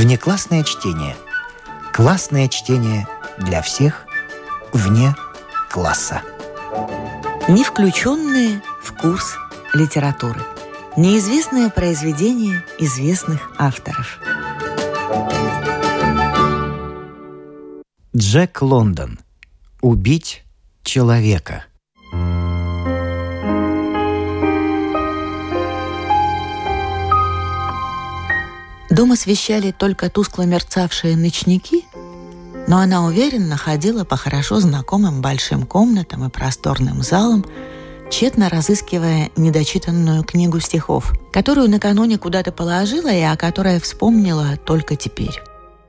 Внеклассное чтение. Классное чтение для всех вне класса. Не включенные в курс литературы. Неизвестное произведение известных авторов. Джек Лондон. Убить человека. Дом освещали только тускло мерцавшие ночники, но она уверенно ходила по хорошо знакомым большим комнатам и просторным залам, тщетно разыскивая недочитанную книгу стихов, которую накануне куда-то положила и о которой вспомнила только теперь.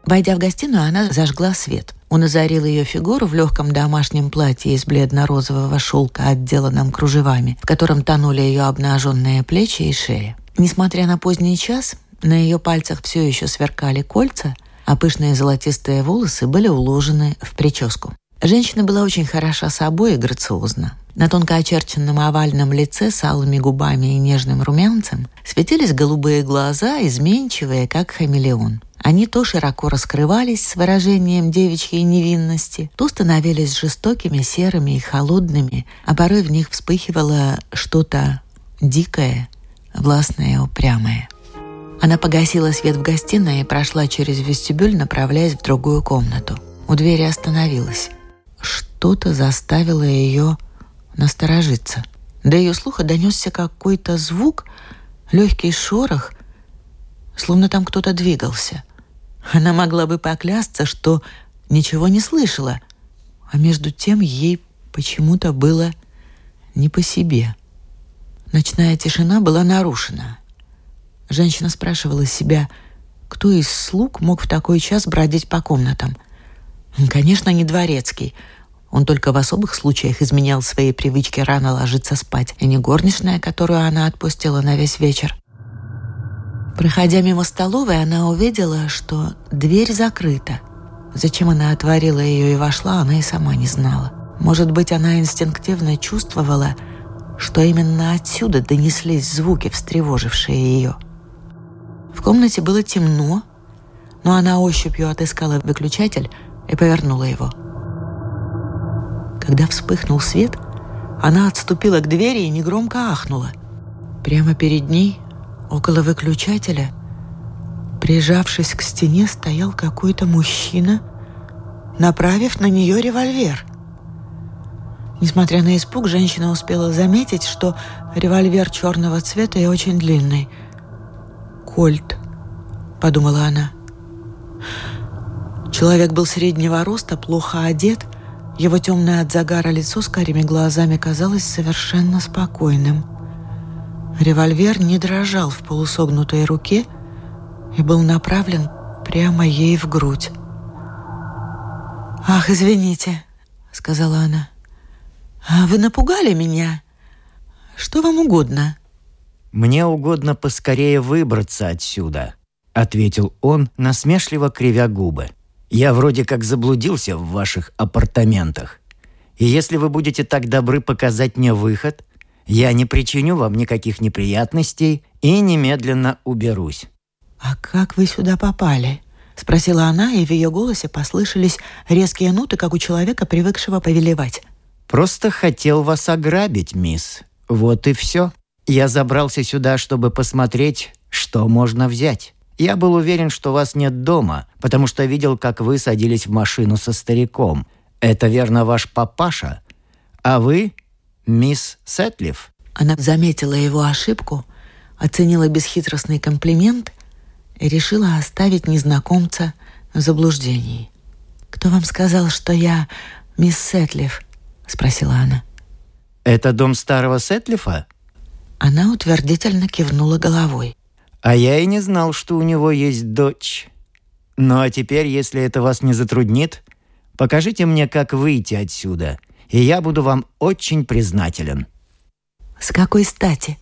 Войдя в гостиную, она зажгла свет. Он озарил ее фигуру в легком домашнем платье из бледно-розового шелка, отделанном кружевами, в котором тонули ее обнаженные плечи и шея. Несмотря на поздний час, на ее пальцах все еще сверкали кольца, а пышные золотистые волосы были уложены в прическу. Женщина была очень хороша собой и грациозна. На тонко очерченном овальном лице с алыми губами и нежным румянцем светились голубые глаза, изменчивые, как хамелеон. Они то широко раскрывались с выражением девичьей невинности, то становились жестокими, серыми и холодными, а порой в них вспыхивало что-то дикое, властное и упрямое. Она погасила свет в гостиной и прошла через вестибюль, направляясь в другую комнату. У двери остановилась. Что-то заставило ее насторожиться. До ее слуха донесся какой-то звук, легкий шорох, словно там кто-то двигался. Она могла бы поклясться, что ничего не слышала, а между тем ей почему-то было не по себе. Ночная тишина была нарушена. Женщина спрашивала себя, кто из слуг мог в такой час бродить по комнатам. Конечно, не дворецкий. Он только в особых случаях изменял свои привычки рано ложиться спать, и не горничная, которую она отпустила на весь вечер. Проходя мимо столовой, она увидела, что дверь закрыта. Зачем она отворила ее и вошла, она и сама не знала. Может быть, она инстинктивно чувствовала, что именно отсюда донеслись звуки, встревожившие ее – в комнате было темно, но она ощупью отыскала выключатель и повернула его. Когда вспыхнул свет, она отступила к двери и негромко ахнула. Прямо перед ней, около выключателя, прижавшись к стене, стоял какой-то мужчина, направив на нее револьвер. Несмотря на испуг, женщина успела заметить, что револьвер черного цвета и очень длинный – Кольт», — подумала она. Человек был среднего роста, плохо одет. Его темное от загара лицо с карими глазами казалось совершенно спокойным. Револьвер не дрожал в полусогнутой руке и был направлен прямо ей в грудь. «Ах, извините», — сказала она. «А «Вы напугали меня. Что вам угодно?» «Мне угодно поскорее выбраться отсюда», — ответил он, насмешливо кривя губы. «Я вроде как заблудился в ваших апартаментах. И если вы будете так добры показать мне выход, я не причиню вам никаких неприятностей и немедленно уберусь». «А как вы сюда попали?» — спросила она, и в ее голосе послышались резкие ноты, как у человека, привыкшего повелевать. «Просто хотел вас ограбить, мисс. Вот и все». Я забрался сюда, чтобы посмотреть, что можно взять. Я был уверен, что вас нет дома, потому что видел, как вы садились в машину со стариком. Это верно ваш папаша? А вы мисс Сетлиф?» Она заметила его ошибку, оценила бесхитростный комплимент и решила оставить незнакомца в заблуждении. «Кто вам сказал, что я мисс Сетлиф?» — спросила она. «Это дом старого Сетлифа?» Она утвердительно кивнула головой. «А я и не знал, что у него есть дочь. Ну а теперь, если это вас не затруднит, покажите мне, как выйти отсюда, и я буду вам очень признателен». «С какой стати?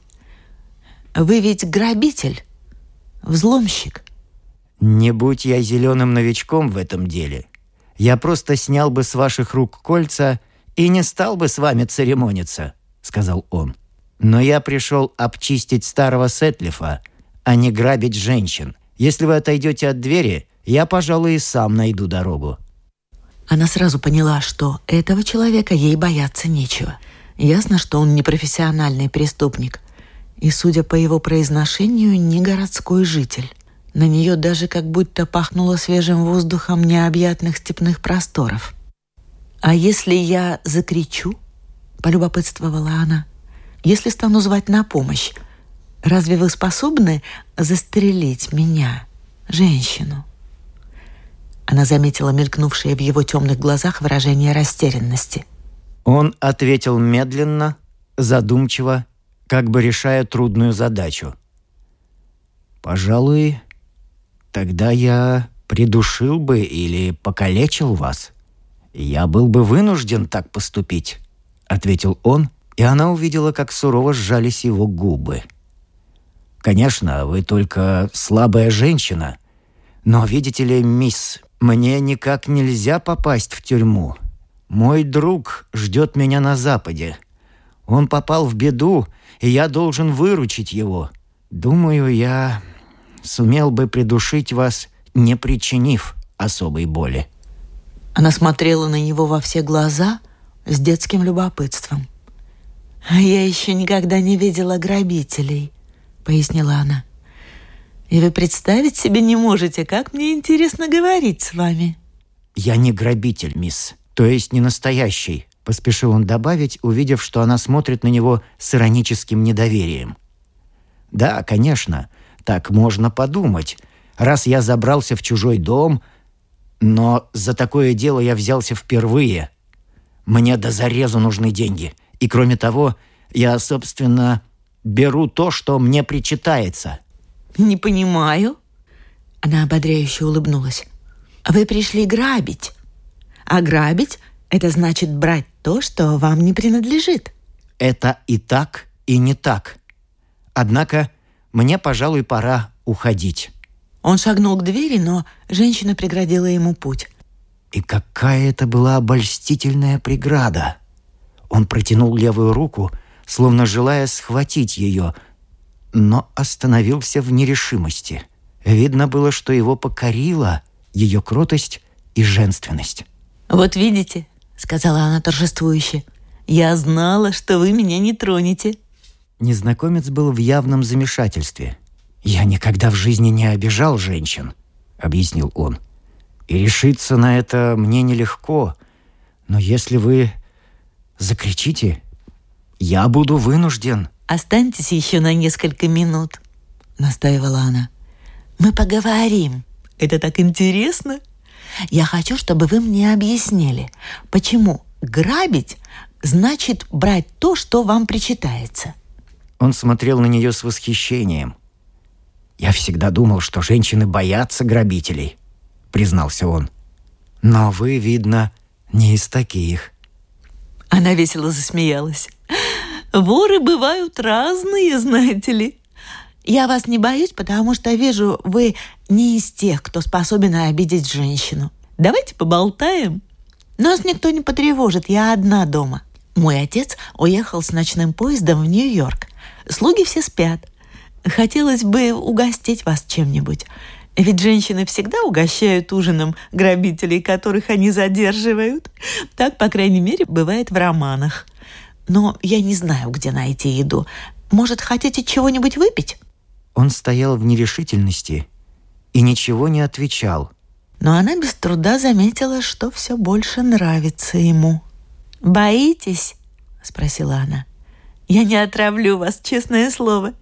Вы ведь грабитель, взломщик». «Не будь я зеленым новичком в этом деле. Я просто снял бы с ваших рук кольца и не стал бы с вами церемониться», — сказал он. Но я пришел обчистить старого Сетлифа, а не грабить женщин. Если вы отойдете от двери, я, пожалуй, и сам найду дорогу». Она сразу поняла, что этого человека ей бояться нечего. Ясно, что он не профессиональный преступник. И, судя по его произношению, не городской житель. На нее даже как будто пахнуло свежим воздухом необъятных степных просторов. «А если я закричу?» — полюбопытствовала она. «Если стану звать на помощь, разве вы способны застрелить меня, женщину?» Она заметила мелькнувшее в его темных глазах выражение растерянности. Он ответил медленно, задумчиво, как бы решая трудную задачу. «Пожалуй, тогда я придушил бы или покалечил вас. Я был бы вынужден так поступить», — ответил он, и она увидела, как сурово сжались его губы. «Конечно, вы только слабая женщина, но, видите ли, мисс, мне никак нельзя попасть в тюрьму. Мой друг ждет меня на Западе. Он попал в беду, и я должен выручить его. Думаю, я сумел бы придушить вас, не причинив особой боли». Она смотрела на него во все глаза с детским любопытством. «Я еще никогда не видела грабителей», — пояснила она. И вы представить себе не можете, как мне интересно говорить с вами». «Я не грабитель, мисс, то есть не настоящий», — поспешил он добавить, увидев, что она смотрит на него с ироническим недоверием. «Да, конечно, так можно подумать. Раз я забрался в чужой дом, но за такое дело я взялся впервые. Мне до зарезу нужны деньги. И кроме того, я, собственно, беру то, что мне причитается. «Не понимаю». Она ободряюще улыбнулась. «Вы пришли грабить. А грабить — это значит брать то, что вам не принадлежит». «Это и так, и не так. Однако мне, пожалуй, пора уходить». Он шагнул к двери, но женщина преградила ему путь. И какая это была обольстительная преграда! Он протянул левую руку, словно желая схватить ее — но остановился в нерешимости. Видно было, что его покорила ее кротость и женственность. «Вот видите», — сказала она торжествующе, — «я знала, что вы меня не тронете». Незнакомец был в явном замешательстве. «Я никогда в жизни не обижал женщин», — объяснил он. «И решиться на это мне нелегко. Но если вы закричите, я буду вынужден «Останьтесь еще на несколько минут», — настаивала она. «Мы поговорим. Это так интересно. Я хочу, чтобы вы мне объяснили, почему грабить значит брать то, что вам причитается». Он смотрел на нее с восхищением. «Я всегда думал, что женщины боятся грабителей», — признался он. «Но вы, видно, не из таких». Она весело засмеялась. Воры бывают разные, знаете ли. Я вас не боюсь, потому что вижу, вы не из тех, кто способен обидеть женщину. Давайте поболтаем. Нас никто не потревожит, я одна дома. Мой отец уехал с ночным поездом в Нью-Йорк. Слуги все спят. Хотелось бы угостить вас чем-нибудь. Ведь женщины всегда угощают ужином грабителей, которых они задерживают. Так, по крайней мере, бывает в романах но я не знаю, где найти еду. Может, хотите чего-нибудь выпить?» Он стоял в нерешительности и ничего не отвечал. Но она без труда заметила, что все больше нравится ему. «Боитесь?» — спросила она. «Я не отравлю вас, честное слово.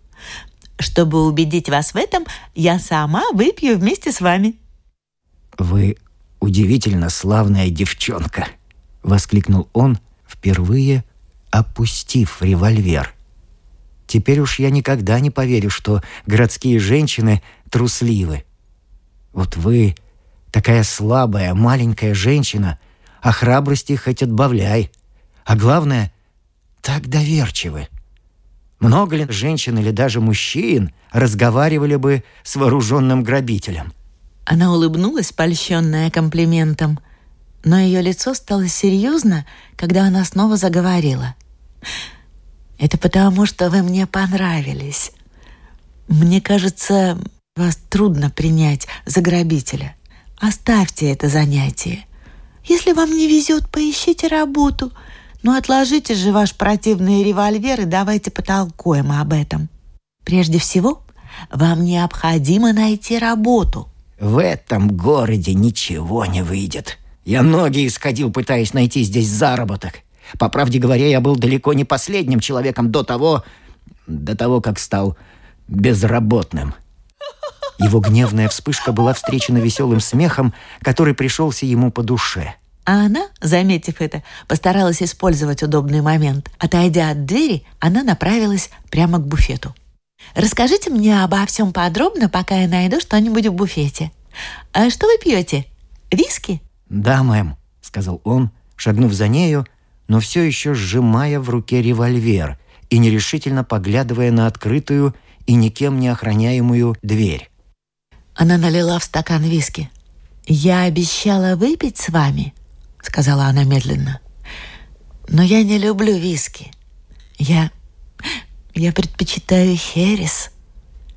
Чтобы убедить вас в этом, я сама выпью вместе с вами». «Вы удивительно славная девчонка!» — воскликнул он, впервые опустив револьвер. Теперь уж я никогда не поверю, что городские женщины трусливы. Вот вы такая слабая, маленькая женщина, а храбрости хоть отбавляй. А главное, так доверчивы. Много ли женщин или даже мужчин разговаривали бы с вооруженным грабителем? Она улыбнулась, польщенная комплиментом, но ее лицо стало серьезно, когда она снова заговорила. «Это потому, что вы мне понравились. Мне кажется, Вас трудно принять за грабителя. Оставьте это занятие. Если вам не везет, поищите работу. Но отложите же ваш противный револьвер и давайте потолкуем об этом. Прежде всего, вам необходимо найти работу. В этом городе ничего не выйдет. Я ноги исходил, пытаясь найти здесь заработок. По правде говоря, я был далеко не последним человеком до того, до того, как стал безработным. Его гневная вспышка была встречена веселым смехом, который пришелся ему по душе. А она, заметив это, постаралась использовать удобный момент. Отойдя от двери, она направилась прямо к буфету. «Расскажите мне обо всем подробно, пока я найду что-нибудь в буфете. А что вы пьете? Виски?» «Да, мэм», — сказал он, шагнув за нею, но все еще сжимая в руке револьвер и нерешительно поглядывая на открытую и никем не охраняемую дверь. Она налила в стакан виски. «Я обещала выпить с вами», — сказала она медленно. «Но я не люблю виски. Я... я предпочитаю херес».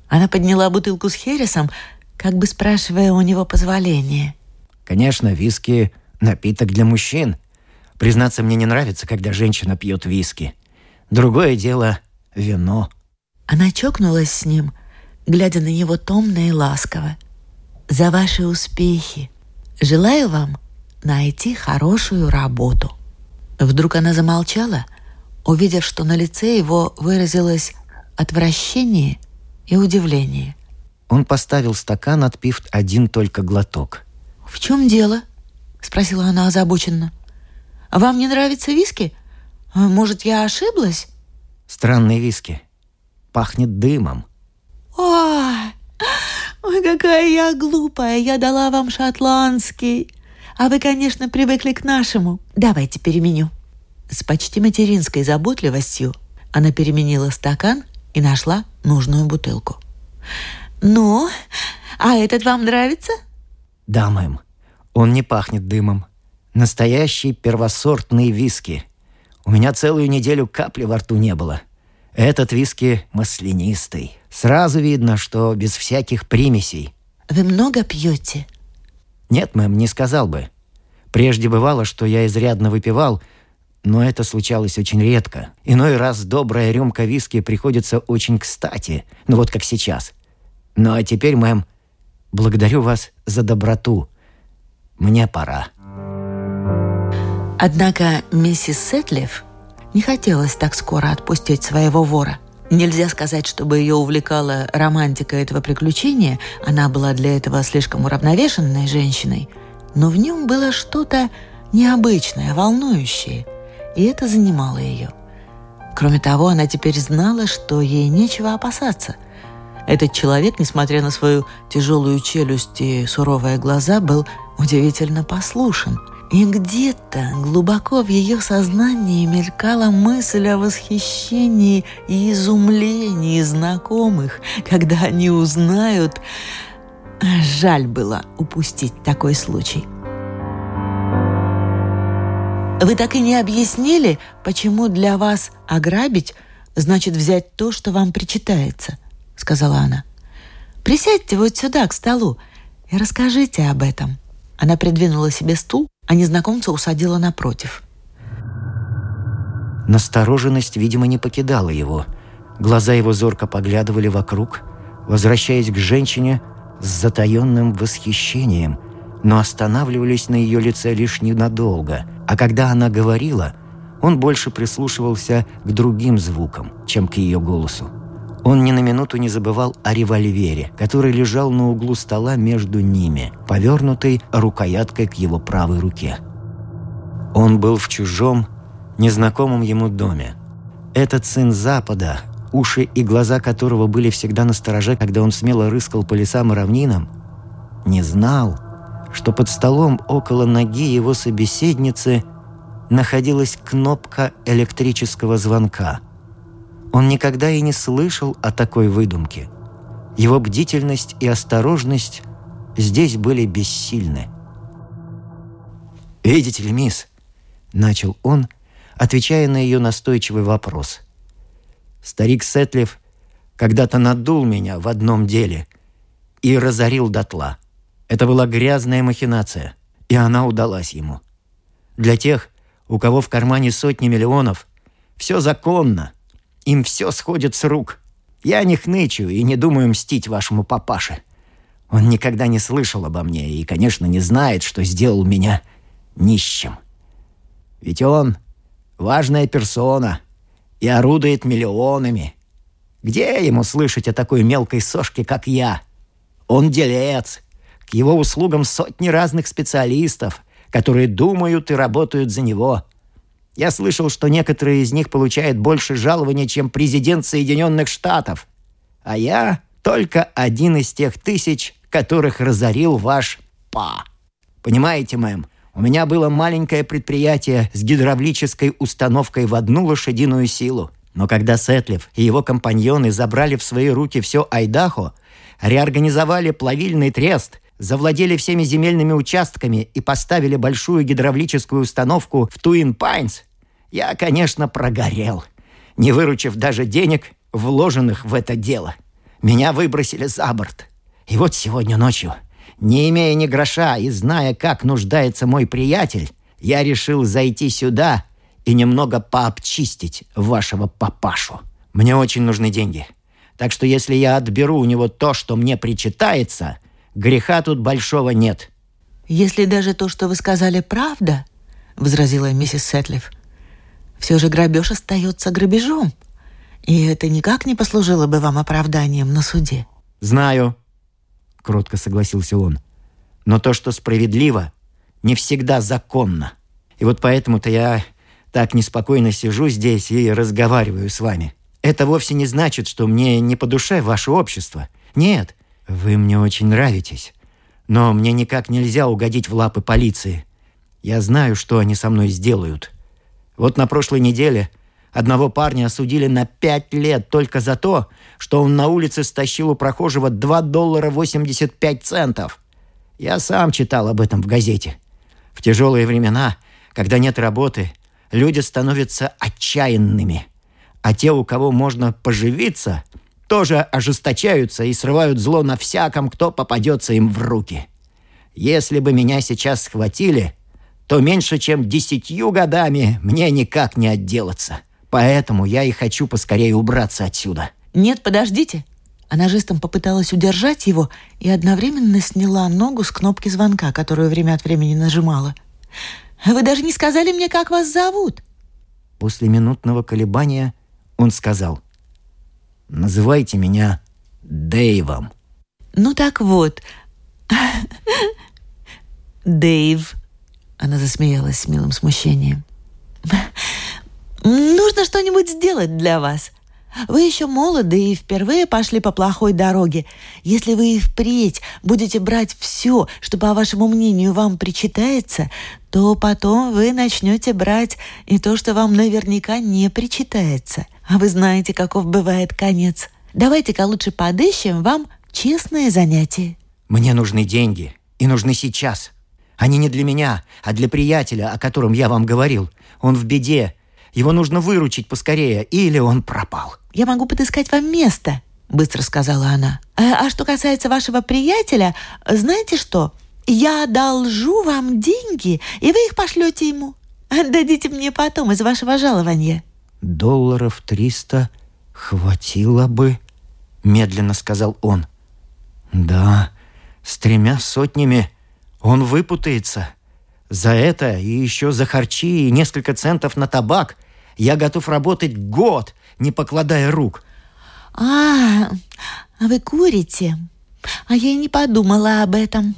Она подняла бутылку с хересом, как бы спрашивая у него позволения. «Конечно, виски — напиток для мужчин. Признаться, мне не нравится, когда женщина пьет виски. Другое дело — вино». Она чокнулась с ним, глядя на него томно и ласково. «За ваши успехи! Желаю вам найти хорошую работу». Вдруг она замолчала, увидев, что на лице его выразилось отвращение и удивление. Он поставил стакан, отпив один только глоток. «В чем дело?» — спросила она озабоченно. «Вам не нравится виски? Может, я ошиблась?» «Странные виски пахнет дымом. «Ой, ой, какая я глупая! Я дала вам шотландский. А вы, конечно, привыкли к нашему. Давайте переменю». С почти материнской заботливостью она переменила стакан и нашла нужную бутылку. «Ну, а этот вам нравится?» «Да, мэм. Он не пахнет дымом. Настоящий первосортный виски. У меня целую неделю капли во рту не было. Этот виски маслянистый. Сразу видно, что без всяких примесей. Вы много пьете? Нет, мэм, не сказал бы. Прежде бывало, что я изрядно выпивал, но это случалось очень редко. Иной раз добрая рюмка виски приходится очень кстати, ну вот как сейчас. Ну а теперь, мэм, благодарю вас за доброту. Мне пора. Однако миссис Сетлев не хотелось так скоро отпустить своего вора. Нельзя сказать, чтобы ее увлекала романтика этого приключения, она была для этого слишком уравновешенной женщиной, но в нем было что-то необычное, волнующее, и это занимало ее. Кроме того, она теперь знала, что ей нечего опасаться. Этот человек, несмотря на свою тяжелую челюсть и суровые глаза, был удивительно послушен – и где-то глубоко в ее сознании мелькала мысль о восхищении и изумлении знакомых, когда они узнают. Жаль было упустить такой случай. Вы так и не объяснили, почему для вас ограбить значит взять то, что вам причитается, сказала она. Присядьте вот сюда, к столу, и расскажите об этом. Она придвинула себе стул а незнакомца усадила напротив. Настороженность, видимо, не покидала его. Глаза его зорко поглядывали вокруг, возвращаясь к женщине с затаенным восхищением, но останавливались на ее лице лишь ненадолго, а когда она говорила, он больше прислушивался к другим звукам, чем к ее голосу. Он ни на минуту не забывал о револьвере, который лежал на углу стола между ними, повернутый рукояткой к его правой руке. Он был в чужом, незнакомом ему доме. Этот сын Запада, уши и глаза которого были всегда на стороже, когда он смело рыскал по лесам и равнинам, не знал, что под столом около ноги его собеседницы находилась кнопка электрического звонка – он никогда и не слышал о такой выдумке. Его бдительность и осторожность здесь были бессильны. «Видите ли, мисс?» — начал он, отвечая на ее настойчивый вопрос. «Старик Сетлев когда-то надул меня в одном деле. и разорил дотла. Это была грязная махинация, и она удалась ему. Для тех, у кого в кармане сотни миллионов, все законно, им все сходит с рук. Я не хнычу и не думаю мстить вашему папаше. Он никогда не слышал обо мне и, конечно, не знает, что сделал меня нищим. Ведь он важная персона и орудует миллионами. Где ему слышать о такой мелкой сошке, как я? Он делец. К его услугам сотни разных специалистов, которые думают и работают за него. Я слышал, что некоторые из них получают больше жалования, чем президент Соединенных Штатов. А я только один из тех тысяч, которых разорил ваш па. Понимаете, мэм, у меня было маленькое предприятие с гидравлической установкой в одну лошадиную силу. Но когда Сетлев и его компаньоны забрали в свои руки все Айдахо, реорганизовали плавильный трест, завладели всеми земельными участками и поставили большую гидравлическую установку в Туин Пайнс, я, конечно, прогорел, не выручив даже денег, вложенных в это дело. Меня выбросили за борт. И вот сегодня ночью не имея ни гроша и зная, как нуждается мой приятель, я решил зайти сюда и немного пообчистить вашего папашу. Мне очень нужны деньги. Так что если я отберу у него то, что мне причитается, греха тут большого нет». «Если даже то, что вы сказали, правда», — возразила миссис Сетлиф, «все же грабеж остается грабежом, и это никак не послужило бы вам оправданием на суде». «Знаю», — кротко согласился он. «Но то, что справедливо, не всегда законно. И вот поэтому-то я так неспокойно сижу здесь и разговариваю с вами. Это вовсе не значит, что мне не по душе ваше общество. Нет, вы мне очень нравитесь. Но мне никак нельзя угодить в лапы полиции. Я знаю, что они со мной сделают. Вот на прошлой неделе одного парня осудили на пять лет только за то, что он на улице стащил у прохожего 2 доллара 85 центов. Я сам читал об этом в газете. В тяжелые времена, когда нет работы, люди становятся отчаянными. А те, у кого можно поживиться, тоже ожесточаются и срывают зло на всяком, кто попадется им в руки. Если бы меня сейчас схватили, то меньше чем десятью годами мне никак не отделаться. Поэтому я и хочу поскорее убраться отсюда. «Нет, подождите!» Она жестом попыталась удержать его и одновременно сняла ногу с кнопки звонка, которую время от времени нажимала. «Вы даже не сказали мне, как вас зовут!» После минутного колебания он сказал «Называйте меня Дэйвом». «Ну так вот, Дэйв», она засмеялась с милым смущением. «Нужно что-нибудь сделать для вас. Вы еще молоды и впервые пошли по плохой дороге. Если вы и впредь будете брать все, что, по вашему мнению, вам причитается, то потом вы начнете брать и то, что вам наверняка не причитается. А вы знаете, каков бывает конец. Давайте-ка лучше подыщем вам честное занятие. Мне нужны деньги. И нужны сейчас. Они не для меня, а для приятеля, о котором я вам говорил. Он в беде. Его нужно выручить поскорее, или он пропал. «Я могу подыскать вам место», — быстро сказала она. «А, а что касается вашего приятеля, знаете что? Я одолжу вам деньги, и вы их пошлете ему. Отдадите мне потом из вашего жалования». «Долларов триста хватило бы», — медленно сказал он. «Да, с тремя сотнями он выпутается. За это и еще за харчи и несколько центов на табак я готов работать год, не покладая рук. А, а вы курите? А я и не подумала об этом.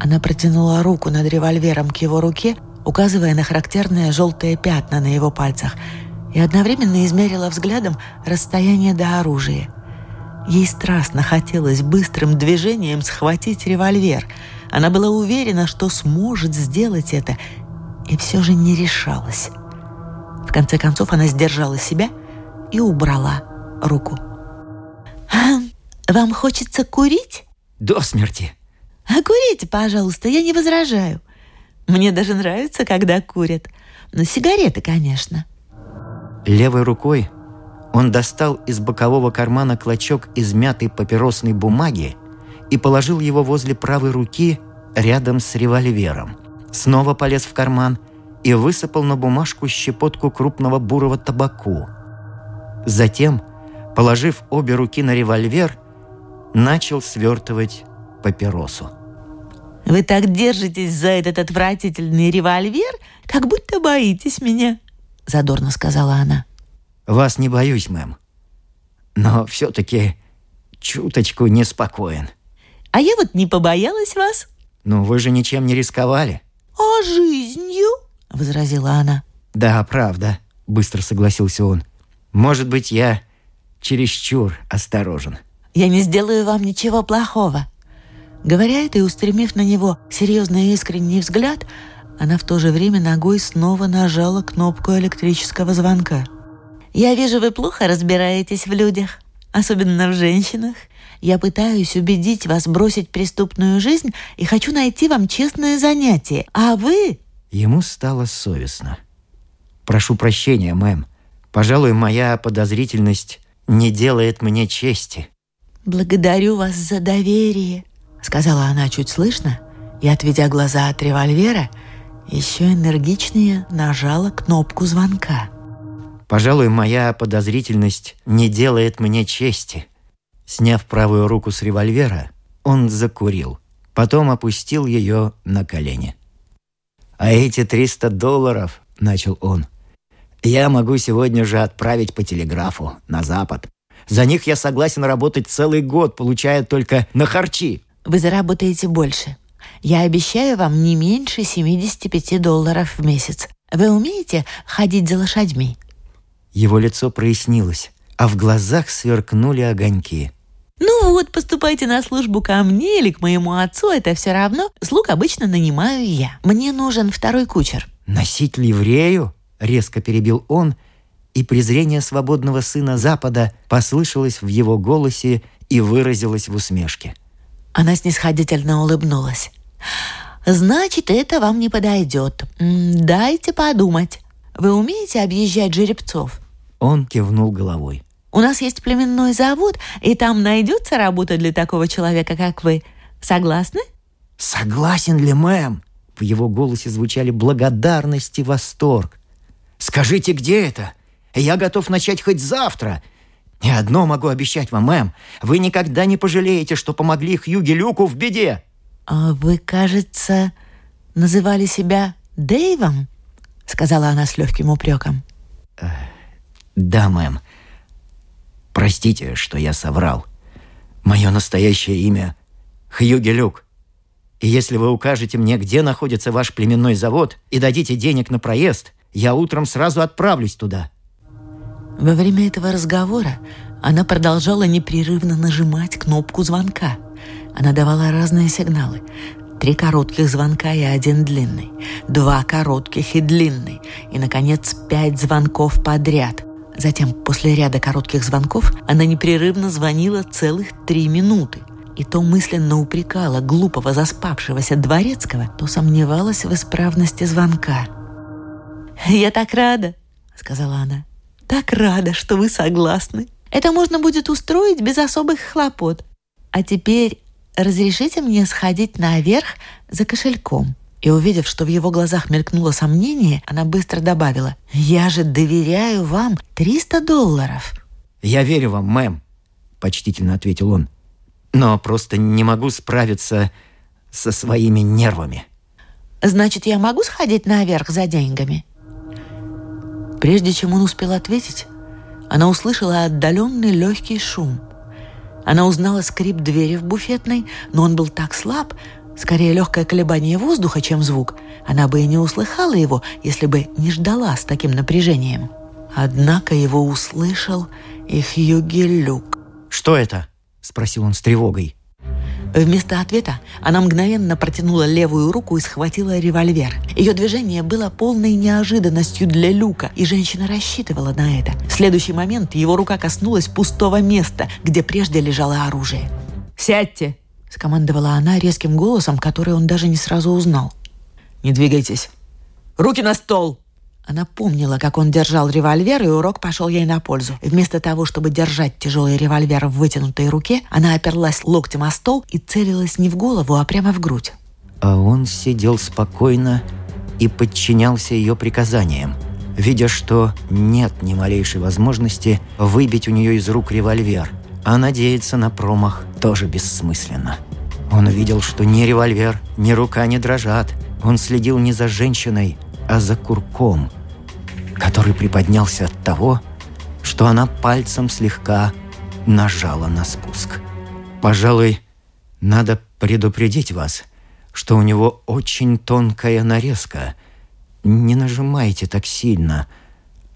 Она протянула руку над револьвером к его руке, указывая на характерные желтые пятна на его пальцах, и одновременно измерила взглядом расстояние до оружия. Ей страстно хотелось быстрым движением схватить револьвер. Она была уверена, что сможет сделать это, и все же не решалась. В конце концов она сдержала себя – и убрала руку. «Вам хочется курить?» «До смерти». «А курите, пожалуйста, я не возражаю. Мне даже нравится, когда курят. Но сигареты, конечно». Левой рукой он достал из бокового кармана клочок измятой папиросной бумаги и положил его возле правой руки рядом с револьвером. Снова полез в карман и высыпал на бумажку щепотку крупного бурого табаку. Затем, положив обе руки на револьвер, начал свертывать папиросу. «Вы так держитесь за этот отвратительный револьвер, как будто боитесь меня», — задорно сказала она. «Вас не боюсь, мэм. Но все-таки чуточку неспокоен». «А я вот не побоялась вас». «Ну, вы же ничем не рисковали». «А жизнью?» — возразила она. «Да, правда», — быстро согласился он. «Может быть, я чересчур осторожен». «Я не сделаю вам ничего плохого». Говоря это и устремив на него серьезный и искренний взгляд, она в то же время ногой снова нажала кнопку электрического звонка. «Я вижу, вы плохо разбираетесь в людях, особенно в женщинах. Я пытаюсь убедить вас бросить преступную жизнь и хочу найти вам честное занятие. А вы...» Ему стало совестно. «Прошу прощения, мэм. Пожалуй, моя подозрительность не делает мне чести». «Благодарю вас за доверие», — сказала она чуть слышно, и, отведя глаза от револьвера, еще энергичнее нажала кнопку звонка. «Пожалуй, моя подозрительность не делает мне чести», Сняв правую руку с револьвера, он закурил, потом опустил ее на колени. «А эти 300 долларов», — начал он, — «я могу сегодня же отправить по телеграфу на Запад. За них я согласен работать целый год, получая только на харчи». «Вы заработаете больше. Я обещаю вам не меньше 75 долларов в месяц. Вы умеете ходить за лошадьми?» Его лицо прояснилось, а в глазах сверкнули огоньки. «Ну вот, поступайте на службу ко мне или к моему отцу, это все равно. Слуг обычно нанимаю я. Мне нужен второй кучер». «Носить ливрею?» — резко перебил он, и презрение свободного сына Запада послышалось в его голосе и выразилось в усмешке. Она снисходительно улыбнулась. «Значит, это вам не подойдет. Дайте подумать. Вы умеете объезжать жеребцов?» Он кивнул головой. У нас есть племенной завод, и там найдется работа для такого человека, как вы. Согласны?» «Согласен ли, мэм?» В его голосе звучали благодарность и восторг. «Скажите, где это? Я готов начать хоть завтра. И одно могу обещать вам, мэм. Вы никогда не пожалеете, что помогли Хьюги Люку в беде». «А вы, кажется, называли себя Дэйвом?» Сказала она с легким упреком. «Да, мэм. Простите, что я соврал. Мое настоящее имя — Хьюги Люк. И если вы укажете мне, где находится ваш племенной завод, и дадите денег на проезд, я утром сразу отправлюсь туда». Во время этого разговора она продолжала непрерывно нажимать кнопку звонка. Она давала разные сигналы. Три коротких звонка и один длинный. Два коротких и длинный. И, наконец, пять звонков подряд. Затем, после ряда коротких звонков, она непрерывно звонила целых три минуты. И то мысленно упрекала глупого заспавшегося дворецкого, то сомневалась в исправности звонка. «Я так рада», — сказала она. «Так рада, что вы согласны. Это можно будет устроить без особых хлопот. А теперь разрешите мне сходить наверх за кошельком». И увидев, что в его глазах мелькнуло сомнение, она быстро добавила, «Я же доверяю вам 300 долларов». «Я верю вам, мэм», — почтительно ответил он. «Но просто не могу справиться со своими нервами». «Значит, я могу сходить наверх за деньгами?» Прежде чем он успел ответить, она услышала отдаленный легкий шум. Она узнала скрип двери в буфетной, но он был так слаб, Скорее легкое колебание воздуха, чем звук. Она бы и не услыхала его, если бы не ждала с таким напряжением. Однако его услышал и Хьюги Люк. «Что это?» – спросил он с тревогой. Вместо ответа она мгновенно протянула левую руку и схватила револьвер. Ее движение было полной неожиданностью для Люка, и женщина рассчитывала на это. В следующий момент его рука коснулась пустого места, где прежде лежало оружие. «Сядьте!» скомандовала она резким голосом, который он даже не сразу узнал. «Не двигайтесь! Руки на стол!» Она помнила, как он держал револьвер, и урок пошел ей на пользу. Вместо того, чтобы держать тяжелый револьвер в вытянутой руке, она оперлась локтем о стол и целилась не в голову, а прямо в грудь. А он сидел спокойно и подчинялся ее приказаниям, видя, что нет ни малейшей возможности выбить у нее из рук револьвер, а надеяться на промах тоже бессмысленно. Он увидел, что ни револьвер, ни рука не дрожат. Он следил не за женщиной, а за курком, который приподнялся от того, что она пальцем слегка нажала на спуск. «Пожалуй, надо предупредить вас, что у него очень тонкая нарезка. Не нажимайте так сильно,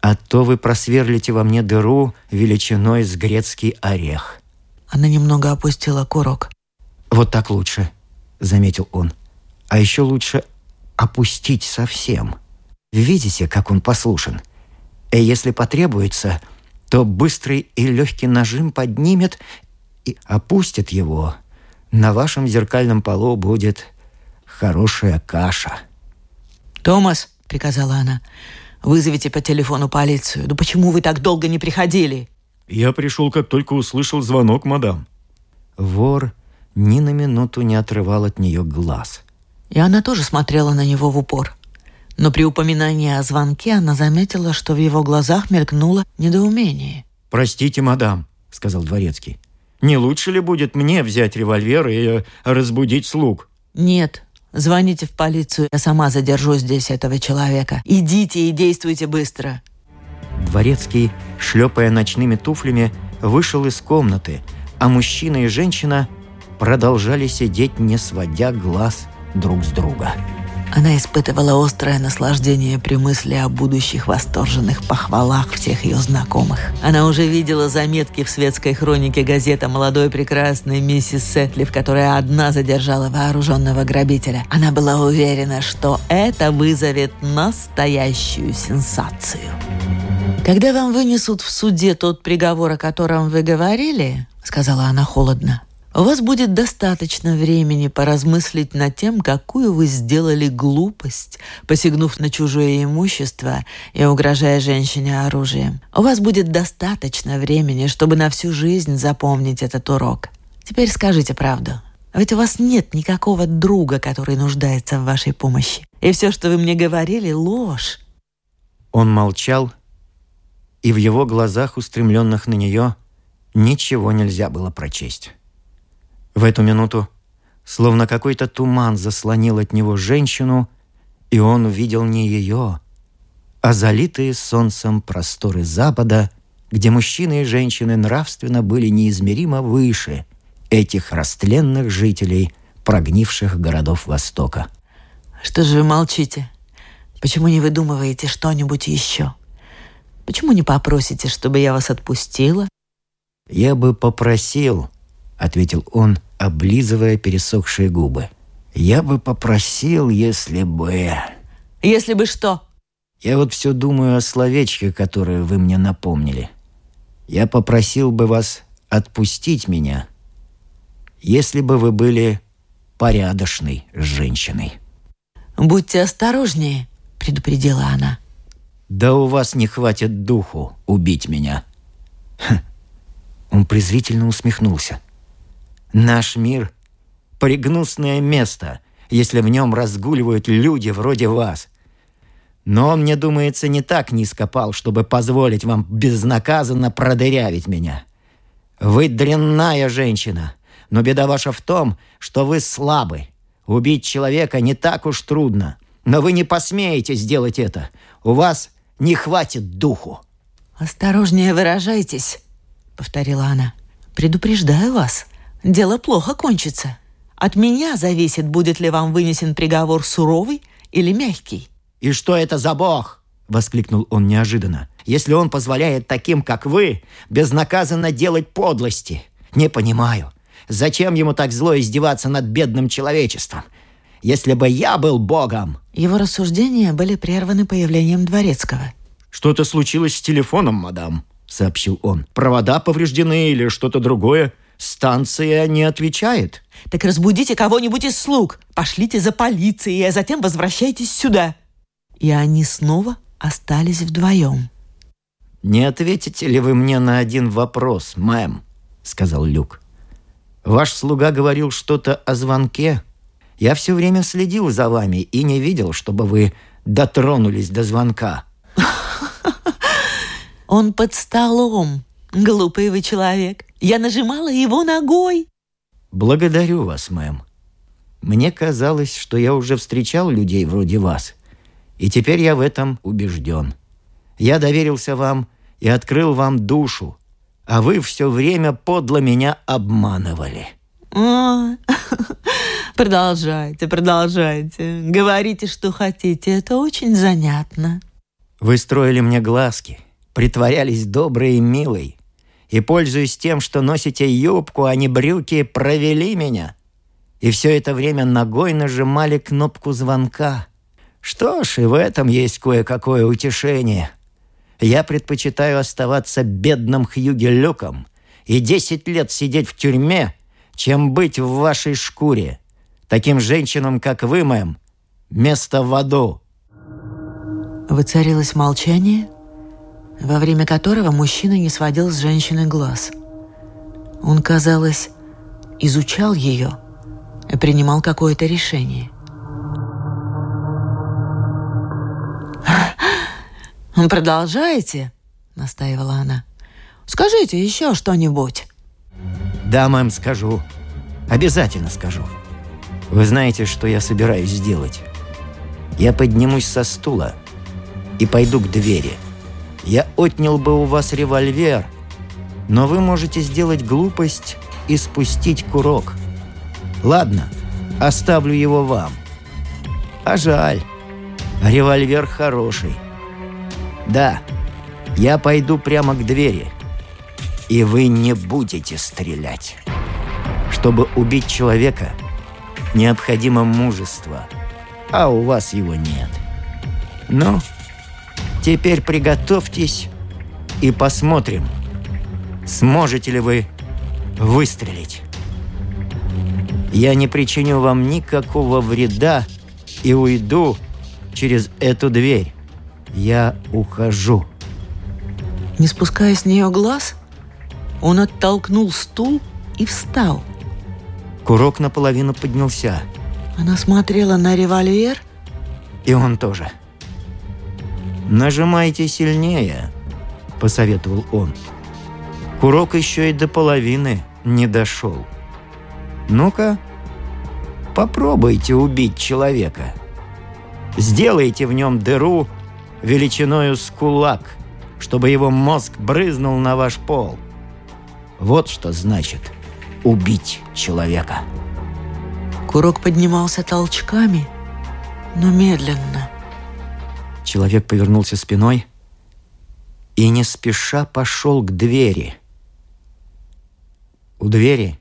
а то вы просверлите во мне дыру величиной с грецкий орех». Она немного опустила курок. «Вот так лучше», — заметил он. «А еще лучше опустить совсем. Видите, как он послушен? И если потребуется, то быстрый и легкий нажим поднимет и опустит его. На вашем зеркальном полу будет хорошая каша». «Томас», — приказала она, — «вызовите по телефону полицию. Да почему вы так долго не приходили?» «Я пришел, как только услышал звонок, мадам». Вор ни на минуту не отрывал от нее глаз. И она тоже смотрела на него в упор. Но при упоминании о звонке она заметила, что в его глазах мелькнуло недоумение. «Простите, мадам», — сказал дворецкий. «Не лучше ли будет мне взять револьвер и э, разбудить слуг?» «Нет, звоните в полицию, я сама задержу здесь этого человека. Идите и действуйте быстро». Дворецкий, шлепая ночными туфлями, вышел из комнаты, а мужчина и женщина продолжали сидеть, не сводя глаз друг с друга. Она испытывала острое наслаждение при мысли о будущих восторженных похвалах всех ее знакомых. Она уже видела заметки в светской хронике газеты молодой прекрасной миссис Сетлиф, которая одна задержала вооруженного грабителя. Она была уверена, что это вызовет настоящую сенсацию. «Когда вам вынесут в суде тот приговор, о котором вы говорили, — сказала она холодно, у вас будет достаточно времени поразмыслить над тем, какую вы сделали глупость, посягнув на чужое имущество и угрожая женщине оружием. У вас будет достаточно времени, чтобы на всю жизнь запомнить этот урок. Теперь скажите правду. Ведь у вас нет никакого друга, который нуждается в вашей помощи. И все, что вы мне говорили, ложь. Он молчал, и в его глазах, устремленных на нее, ничего нельзя было прочесть. В эту минуту, словно какой-то туман заслонил от него женщину, и он увидел не ее, а залитые солнцем просторы Запада, где мужчины и женщины нравственно были неизмеримо выше этих растленных жителей прогнивших городов Востока. Что же вы молчите? Почему не выдумываете что-нибудь еще? Почему не попросите, чтобы я вас отпустила? Я бы попросил, ответил он, облизывая пересохшие губы. «Я бы попросил, если бы...» «Если бы что?» «Я вот все думаю о словечке, которое вы мне напомнили. Я попросил бы вас отпустить меня, если бы вы были порядочной женщиной». «Будьте осторожнее», — предупредила она. «Да у вас не хватит духу убить меня». Хм. Он презрительно усмехнулся. Наш мир – пригнусное место, если в нем разгуливают люди вроде вас. Но он, мне думается, не так низко пал, чтобы позволить вам безнаказанно продырявить меня. Вы дрянная женщина, но беда ваша в том, что вы слабы. Убить человека не так уж трудно, но вы не посмеете сделать это. У вас не хватит духу. «Осторожнее выражайтесь», — повторила она. «Предупреждаю вас, дело плохо кончится. От меня зависит, будет ли вам вынесен приговор суровый или мягкий». «И что это за бог?» — воскликнул он неожиданно. «Если он позволяет таким, как вы, безнаказанно делать подлости. Не понимаю, зачем ему так зло издеваться над бедным человечеством? Если бы я был богом...» Его рассуждения были прерваны появлением Дворецкого. «Что-то случилось с телефоном, мадам», — сообщил он. «Провода повреждены или что-то другое?» Станция не отвечает. Так разбудите кого-нибудь из слуг, пошлите за полицией, а затем возвращайтесь сюда. И они снова остались вдвоем. «Не ответите ли вы мне на один вопрос, мэм?» — сказал Люк. «Ваш слуга говорил что-то о звонке. Я все время следил за вами и не видел, чтобы вы дотронулись до звонка». «Он под столом, глупый вы человек. Я нажимала его ногой». «Благодарю вас, мэм. Мне казалось, что я уже встречал людей вроде вас, и теперь я в этом убежден. Я доверился вам и открыл вам душу, а вы все время подло меня обманывали». О, продолжайте, продолжайте. Говорите, что хотите. Это очень занятно. Вы строили мне глазки, притворялись доброй и милой, и, пользуясь тем, что носите юбку, а не брюки, провели меня. И все это время ногой нажимали кнопку звонка. Что ж, и в этом есть кое-какое утешение. Я предпочитаю оставаться бедным Хьюги Люком и десять лет сидеть в тюрьме, чем быть в вашей шкуре. Таким женщинам, как вы, мэм, место в аду». Воцарилось молчание, во время которого мужчина не сводил с женщины глаз. Он, казалось, изучал ее и принимал какое-то решение. «Продолжаете?» — настаивала она. «Скажите еще что-нибудь». «Да, мэм, скажу. Обязательно скажу. Вы знаете, что я собираюсь сделать? Я поднимусь со стула и пойду к двери. Я отнял бы у вас револьвер, но вы можете сделать глупость и спустить курок. Ладно, оставлю его вам. А жаль, револьвер хороший. Да, я пойду прямо к двери. И вы не будете стрелять. Чтобы убить человека, необходимо мужество, а у вас его нет. Ну, теперь приготовьтесь и посмотрим, сможете ли вы выстрелить. Я не причиню вам никакого вреда и уйду через эту дверь. Я ухожу». Не спуская с нее глаз, он оттолкнул стул и встал. Курок наполовину поднялся. Она смотрела на револьвер. И он тоже. «Нажимайте сильнее», — посоветовал он. Курок еще и до половины не дошел. «Ну-ка, попробуйте убить человека. Сделайте в нем дыру величиною с кулак, чтобы его мозг брызнул на ваш пол. Вот что значит убить человека. Курок поднимался толчками, но медленно. Человек повернулся спиной и не спеша пошел к двери. У двери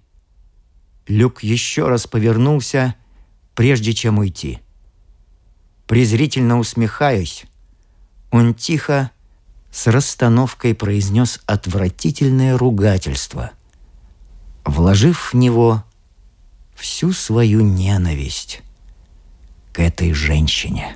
Люк еще раз повернулся, прежде чем уйти. Презрительно усмехаюсь, он тихо, с расстановкой произнес отвратительное ругательство, вложив в него всю свою ненависть к этой женщине.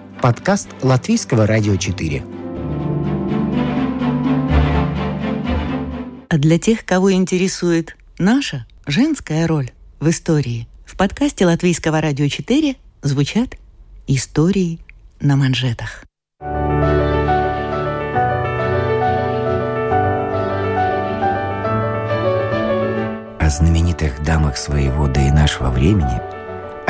Подкаст Латвийского радио 4. А для тех, кого интересует наша женская роль в истории, в подкасте Латвийского радио 4 звучат истории на манжетах. знаменитых дамах своего да и нашего времени,